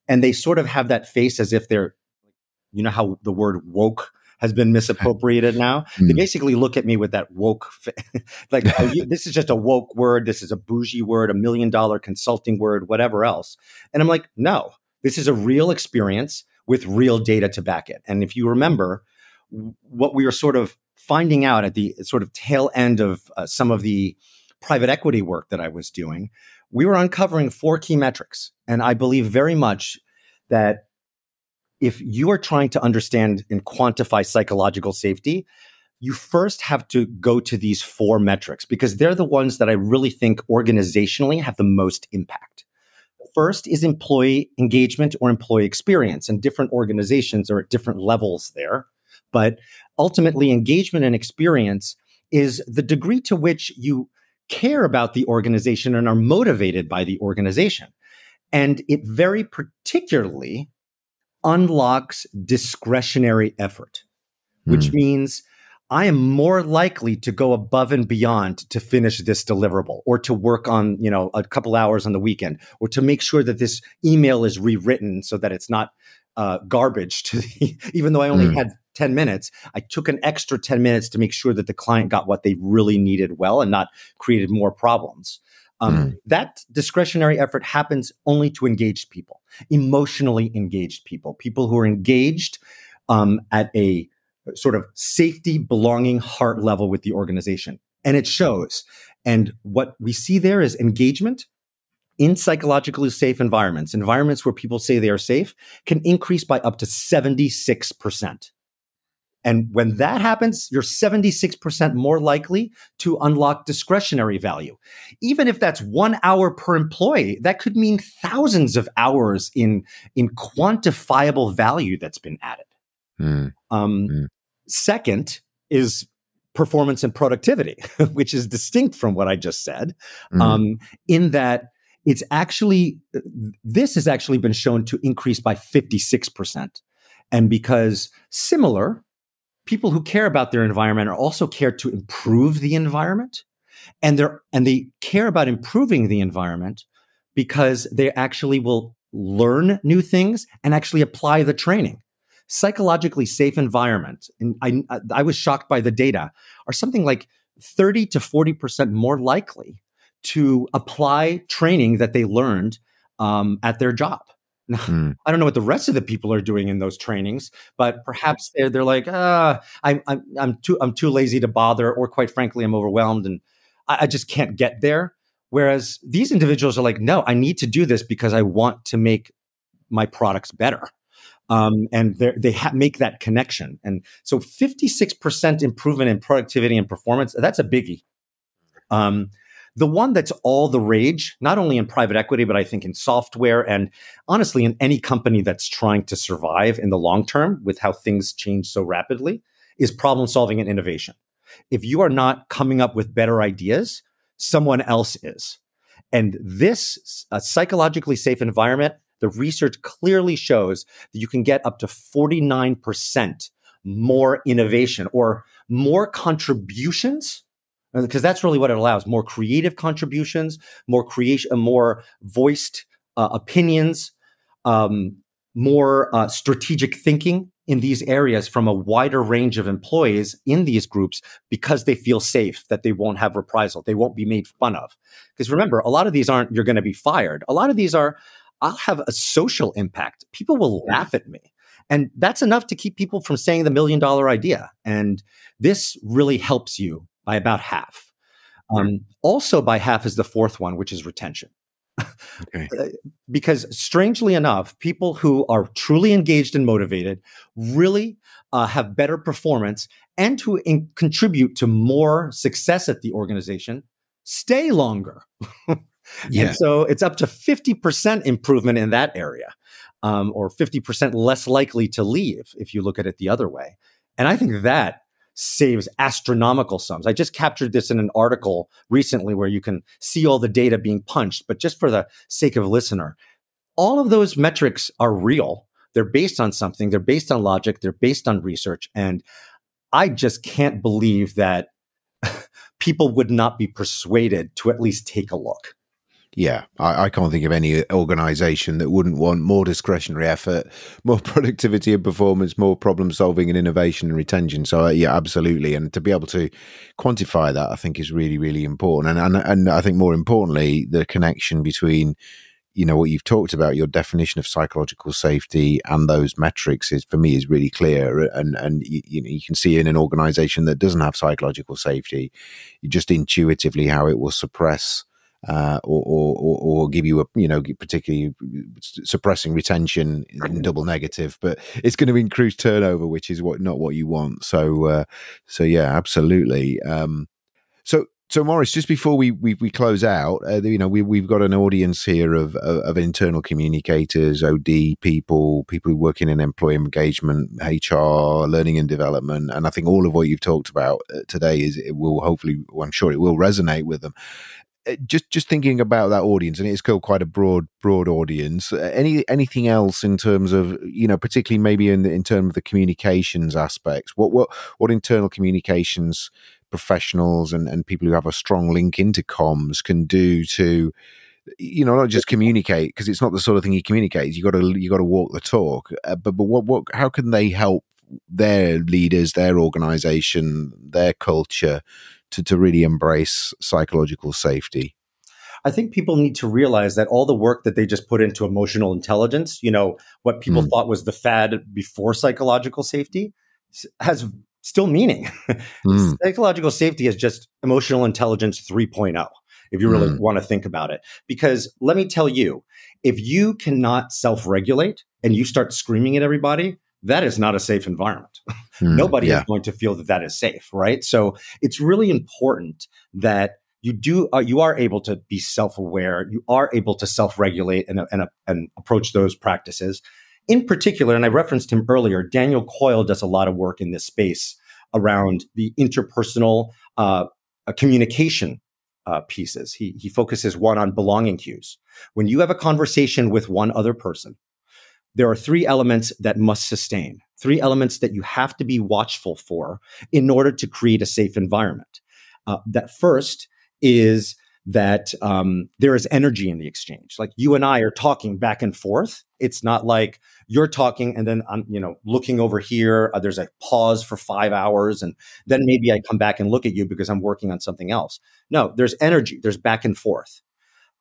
and they sort of have that face as if they're you know how the word woke has been misappropriated now. Mm. They basically look at me with that woke, <laughs> like oh, you, this is just a woke word. This is a bougie word, a million dollar consulting word, whatever else. And I'm like, no, this is a real experience with real data to back it. And if you remember, what we were sort of finding out at the sort of tail end of uh, some of the private equity work that I was doing, we were uncovering four key metrics. And I believe very much that if you are trying to understand and quantify psychological safety, you first have to go to these four metrics because they're the ones that I really think organizationally have the most impact. First is employee engagement or employee experience, and different organizations are at different levels there. But ultimately, engagement and experience is the degree to which you care about the organization and are motivated by the organization. And it very particularly unlocks discretionary effort, which mm. means I am more likely to go above and beyond to finish this deliverable or to work on, you know, a couple hours on the weekend or to make sure that this email is rewritten so that it's not uh, garbage to the, <laughs> even though I only mm. had 10 minutes, I took an extra 10 minutes to make sure that the client got what they really needed well and not created more problems. Um, mm. That discretionary effort happens only to engaged people, emotionally engaged people, people who are engaged um, at a sort of safety, belonging, heart level with the organization. And it shows. And what we see there is engagement in psychologically safe environments, environments where people say they are safe, can increase by up to 76%. And when that happens, you're 76% more likely to unlock discretionary value. Even if that's one hour per employee, that could mean thousands of hours in, in quantifiable value that's been added. Mm. Um, mm. Second is performance and productivity, <laughs> which is distinct from what I just said, mm. um, in that it's actually, this has actually been shown to increase by 56%. And because similar, people who care about their environment are also care to improve the environment. And they're and they care about improving the environment because they actually will learn new things and actually apply the training. Psychologically safe environment and I, I was shocked by the data are something like 30 to 40% more likely to apply training that they learned um, at their job Mm. I don't know what the rest of the people are doing in those trainings, but perhaps they're they're like, ah, I'm I'm I'm too I'm too lazy to bother, or quite frankly, I'm overwhelmed and I, I just can't get there. Whereas these individuals are like, no, I need to do this because I want to make my products better. Um, and they ha- make that connection. And so 56% improvement in productivity and performance, that's a biggie. Um, the one that's all the rage, not only in private equity, but I think in software and honestly in any company that's trying to survive in the long term with how things change so rapidly, is problem solving and innovation. If you are not coming up with better ideas, someone else is. And this psychologically safe environment, the research clearly shows that you can get up to 49% more innovation or more contributions because that's really what it allows more creative contributions more creation uh, more voiced uh, opinions um, more uh, strategic thinking in these areas from a wider range of employees in these groups because they feel safe that they won't have reprisal they won't be made fun of. Because remember a lot of these aren't you're going to be fired. A lot of these are i'll have a social impact. People will laugh at me. And that's enough to keep people from saying the million dollar idea. And this really helps you by about half. Um, also, by half is the fourth one, which is retention. Okay. <laughs> Uh, because strangely enough, people who are truly engaged and motivated really uh, have better performance and to in- contribute to more success at the organization stay longer. <laughs> yeah. And so it's up to 50% improvement in that area, um, or 50% less likely to leave if you look at it the other way. And I think that saves astronomical sums. I just captured this in an article recently where you can see all the data being punched, but just for the sake of listener, all of those metrics are real. They're based on something, they're based on logic, they're based on research. And I just can't believe that <laughs> people would not be persuaded to at least take a look. Yeah, I, I, can't think of any organization that wouldn't want more discretionary effort, more <laughs> productivity and performance, more problem solving and innovation and retention. So, uh, yeah, absolutely. And to be able to quantify that, I think is really, really important. And, and, and I think more importantly, the connection between, you know, what you've talked about, your definition of psychological safety and those metrics is for me is really clear. And, and you, you, can see in an organization that doesn't have psychological safety, just intuitively how it will suppress uh, or, or, or give you a you know particularly suppressing retention in double negative, but it's going to increase turnover, which is what not what you want. So uh, so yeah, absolutely. Um, so so Maurice, just before we we, we close out, uh, you know, we we've got an audience here of, of, of internal communicators, OD people, people who work in employee engagement, HR, learning and development, and I think all of what you've talked about uh, today is it will hopefully, well, I'm sure it will resonate with them. Uh, just just thinking about that audience, and it's still quite a broad broad audience. Uh, any anything else in terms of you know, particularly maybe in in terms of the communications aspects? What what what internal communications professionals and and people who have a strong link into comms can do to you know not just communicate because it's not the sort of thing you communicate you got to you got to walk the talk uh, but but what what how can they help their leaders their organization their culture to, to really embrace psychological safety? I think people need to realize that all the work that they just put into emotional intelligence, you know, what people mm. thought was the fad before psychological safety, has still meaning. <laughs> Mm. psychological safety is just emotional intelligence 3.0, if you really mm. want to think about it. Because let me tell you, if you cannot self regulate and you start screaming at everybody, that is not a safe environment. Mm, Nobody yeah. is going to feel that that is safe, right? So it's really important that you do uh, you are able to be self-aware you are able to self-regulate and, and, and approach those practices in particular and i referenced him earlier daniel coyle does a lot of work in this space around the interpersonal uh, uh, communication uh, pieces he, he focuses one on belonging cues when you have a conversation with one other person there are three elements that must sustain, three elements that you have to be watchful for in order to create a safe environment. Uh, that first is that um, there is energy in the exchange. Like you and I are talking back and forth. It's not like you're talking and then I'm, you know, looking over here. Uh, there's a pause for five hours, and then maybe I come back and look at you because I'm working on something else. No, there's energy. There's back and forth.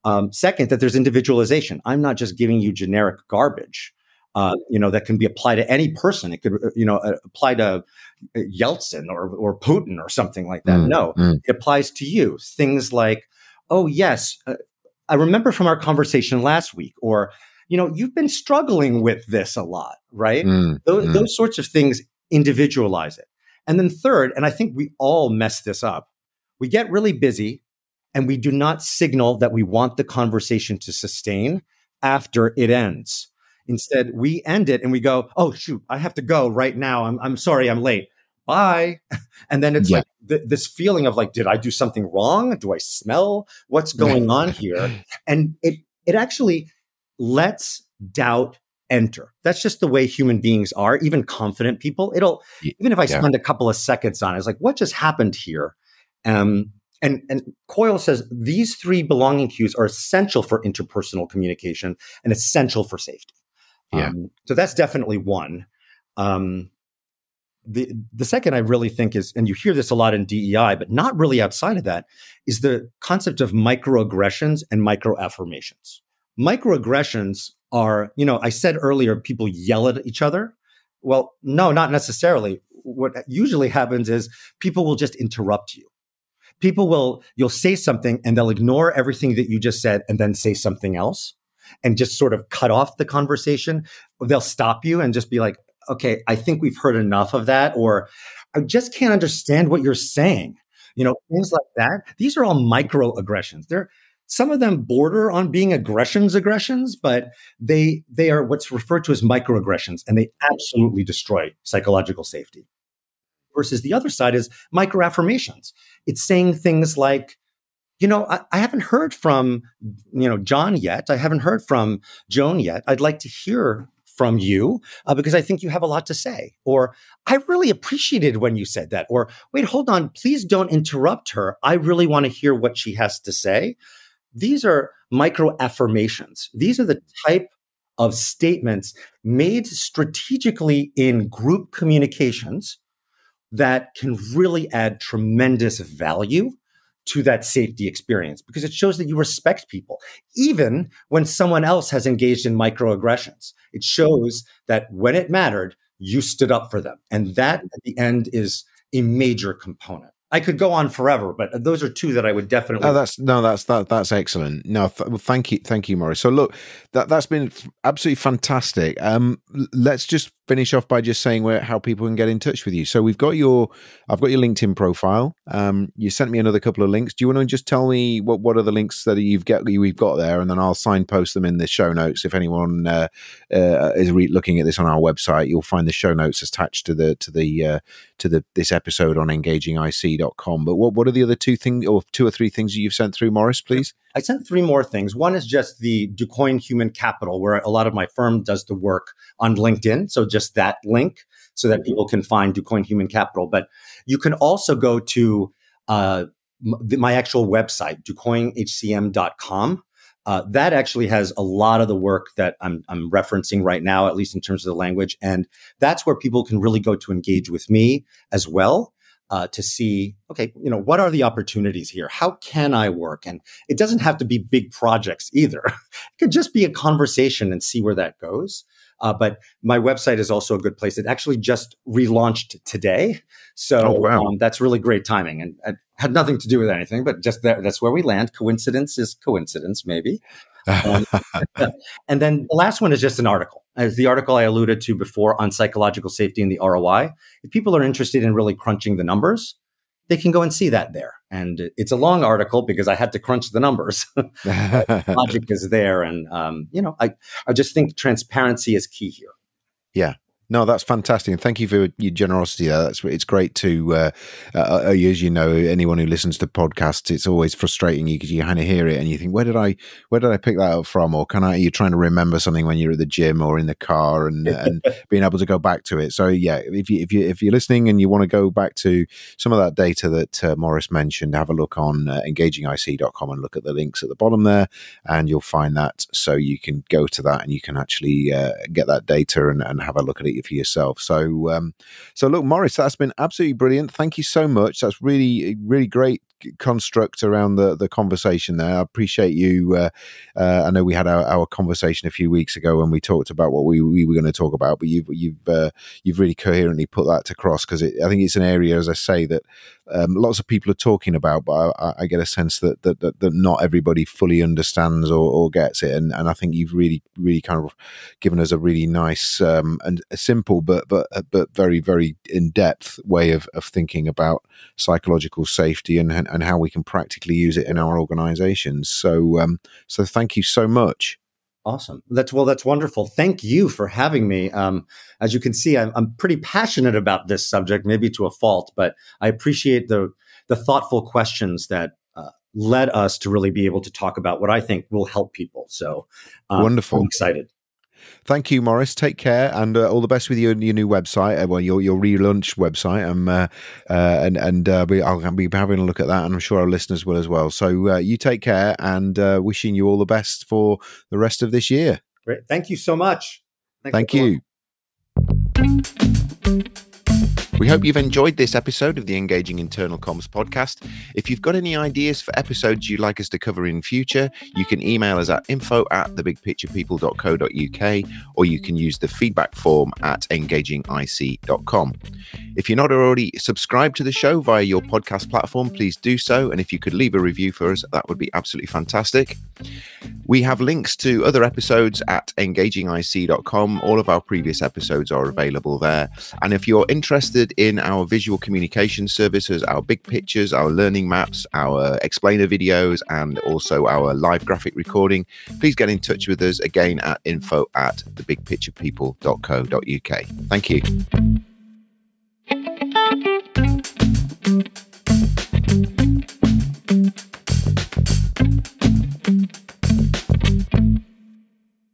Um, second, that there's individualization. I'm not just giving you generic garbage uh, you know, that can be applied to any person. It could, uh, you know, uh, apply to Yeltsin or, or Putin or something like that. Mm, no, mm. it applies to you. Things like, oh, yes, uh, I remember from our conversation last week, or, you know, you've been struggling with this a lot, right? Mm, those, mm. those sorts of things individualize it. And then third, and I think we all mess this up, we get really busy and we do not signal that we want the conversation to sustain after it ends. Instead, we end it and we go, oh, shoot, I have to go right now. I'm, I'm sorry, I'm late. Bye. <laughs> And then it's yeah. like th- this feeling of like, did I do something wrong? Do I smell what's going on here? <laughs> And it, it actually lets doubt enter. That's just the way human beings are, even confident people. It'll, even if I yeah. spend a couple of seconds on it, it's like, what just happened here? Um, and, and Coyle says these three belonging cues are essential for interpersonal communication and essential for safety. Yeah. Um, so that's definitely one. Um, the the second I really think is, and you hear this a lot in DEI, but not really outside of that, is the concept of microaggressions and microaffirmations. Microaggressions are, you know, I said earlier, people yell at each other. Well, no, not necessarily. What usually happens is people will just interrupt you people will you'll say something and they'll ignore everything that you just said and then say something else and just sort of cut off the conversation. They'll stop you and just be like, okay, I think we've heard enough of that, or I just can't understand what you're saying. You know, things like that. These are all microaggressions. They're some of them border on being aggressions aggressions but they they are what's referred to as microaggressions and they absolutely destroy psychological safety versus the other side is microaffirmations it's saying things like you know, I, I, haven't heard from, you know, John yet. I haven't heard from Joan yet. I'd like to hear from you uh, because I think you have a lot to say. Or I really appreciated when you said that. Or wait, hold on. Please don't interrupt her. I really want to hear what she has to say. These are micro affirmations. These are the type of statements made strategically in group communications that can really add tremendous value to that safety experience because it shows that you respect people, even when someone else has engaged in microaggressions. It shows that when it mattered, you stood up for them. And that at the end is a major component. I could go on forever, but those are two that I would definitely. Oh, that's no, that's that, that's excellent. No, th- well, thank you, thank you, Maurice. So look, that that's been absolutely fantastic. Um, let's just finish off by just saying where how people can get in touch with you. So we've got your, I've got your LinkedIn profile. Um, you sent me another couple of links. Do you want to just tell me what what are the links that you've got we've got there, and then I'll signpost them in the show notes. If anyone uh, uh, is re- looking at this on our website, you'll find the show notes attached to the to the uh, to the this episode on engagingic.com. But what what are the other two things or two or three things that you've sent through, Maurice? Please. I sent three more things. One is just the DuCoin Human Capital, where a lot of my firm does the work on LinkedIn. So just that link so that people can find DuCoin Human Capital. But you can also go to uh, my actual website, ducoinhcm.com. Uh, that actually has a lot of the work that I'm, I'm referencing right now, at least in terms of the language. And that's where people can really go to engage with me as well uh, to see, okay, you know, what are the opportunities here? How can I work? And it doesn't have to be big projects either. <laughs> it could just be a conversation and see where that goes. Uh, but my website is also a good place. It actually just relaunched today. So oh, wow. um, that's really great timing and it had nothing to do with anything, but just that, that's where we land. Coincidence is coincidence, maybe. Um, <laughs> and then the last one is just an article. As the article I alluded to before on psychological safety and the ROI. If people are interested in really crunching the numbers, they can go and see that there. And it's a long article because I had to crunch the numbers. <laughs> <laughs> logic is there, and um, you know, I I just think transparency is key here. Yeah, no, that's fantastic, and thank you for your generosity. There, that's it's great to, uh, uh, uh, as you know, anyone who listens to podcasts, it's always frustrating because you kind of hear it and you think, where did I, where did I pick that up from, or can I? You're trying to remember something when you're at the gym or in the car, and and <laughs> being able to go back to it. So yeah, if you if you if you're listening and you want to go back to some of that data that uh, Maurice mentioned, have a look on uh, engagingic.com and look at the links at the bottom there, and you'll find that. So you can go to that and you can actually uh, get that data and, and have a look at it for yourself. So, um, so look, Maurice, that's been absolutely brilliant. Thank you so much. That's really, really great construct around the the conversation there. I appreciate you. Uh, uh, I know we had our, our, conversation a few weeks ago when we talked about what we, we were going to talk about, but you've you've uh, you've really coherently put that to cross because I think it's an area, as I say, that um, lots of people are talking about, but I, I get a sense that, that that, that not everybody fully understands or, or, gets it, and and I think you've really really kind of given us a really nice um, and simple but but uh, but very very in depth way of, of thinking about psychological safety and and how we can practically use it in our organizations. So um, so thank you so much. Awesome. That's well. That's wonderful. Thank you for having me. Um, as you can see, I'm, I'm pretty passionate about this subject, maybe to a fault, but I appreciate the the thoughtful questions that uh, led us to really be able to talk about what I think will help people. So um, wonderful. I'm excited. Thank you, Maurice. Take care and uh, all the best with your your new website. Uh, well, your your relaunch website. Um, uh, uh, and and uh, I'll be having a look at that, and I'm sure our listeners will as well. So uh, you take care, and wishing you all the best for the rest of this year. Great. Thank you so much. Thanks Thank you. We hope you've enjoyed this episode of the Engaging Internal Comms podcast. If you've got any ideas for episodes you'd like us to cover in future, you can email us at info at thebigpicturepeople.co.uk or you can use the feedback form at engagingic.com. If you're not already subscribed to the show via your podcast platform, please do so. And if you could leave a review for us, that would be absolutely fantastic. We have links to other episodes at engagingic.com. All of our previous episodes are available there. And if you're interested in our visual communication services, our big mm-hmm. pictures, our learning maps, our explainer videos, and also our live graphic recording, please get in touch with us again at info at thebigpicturepeople.co.uk. Thank you.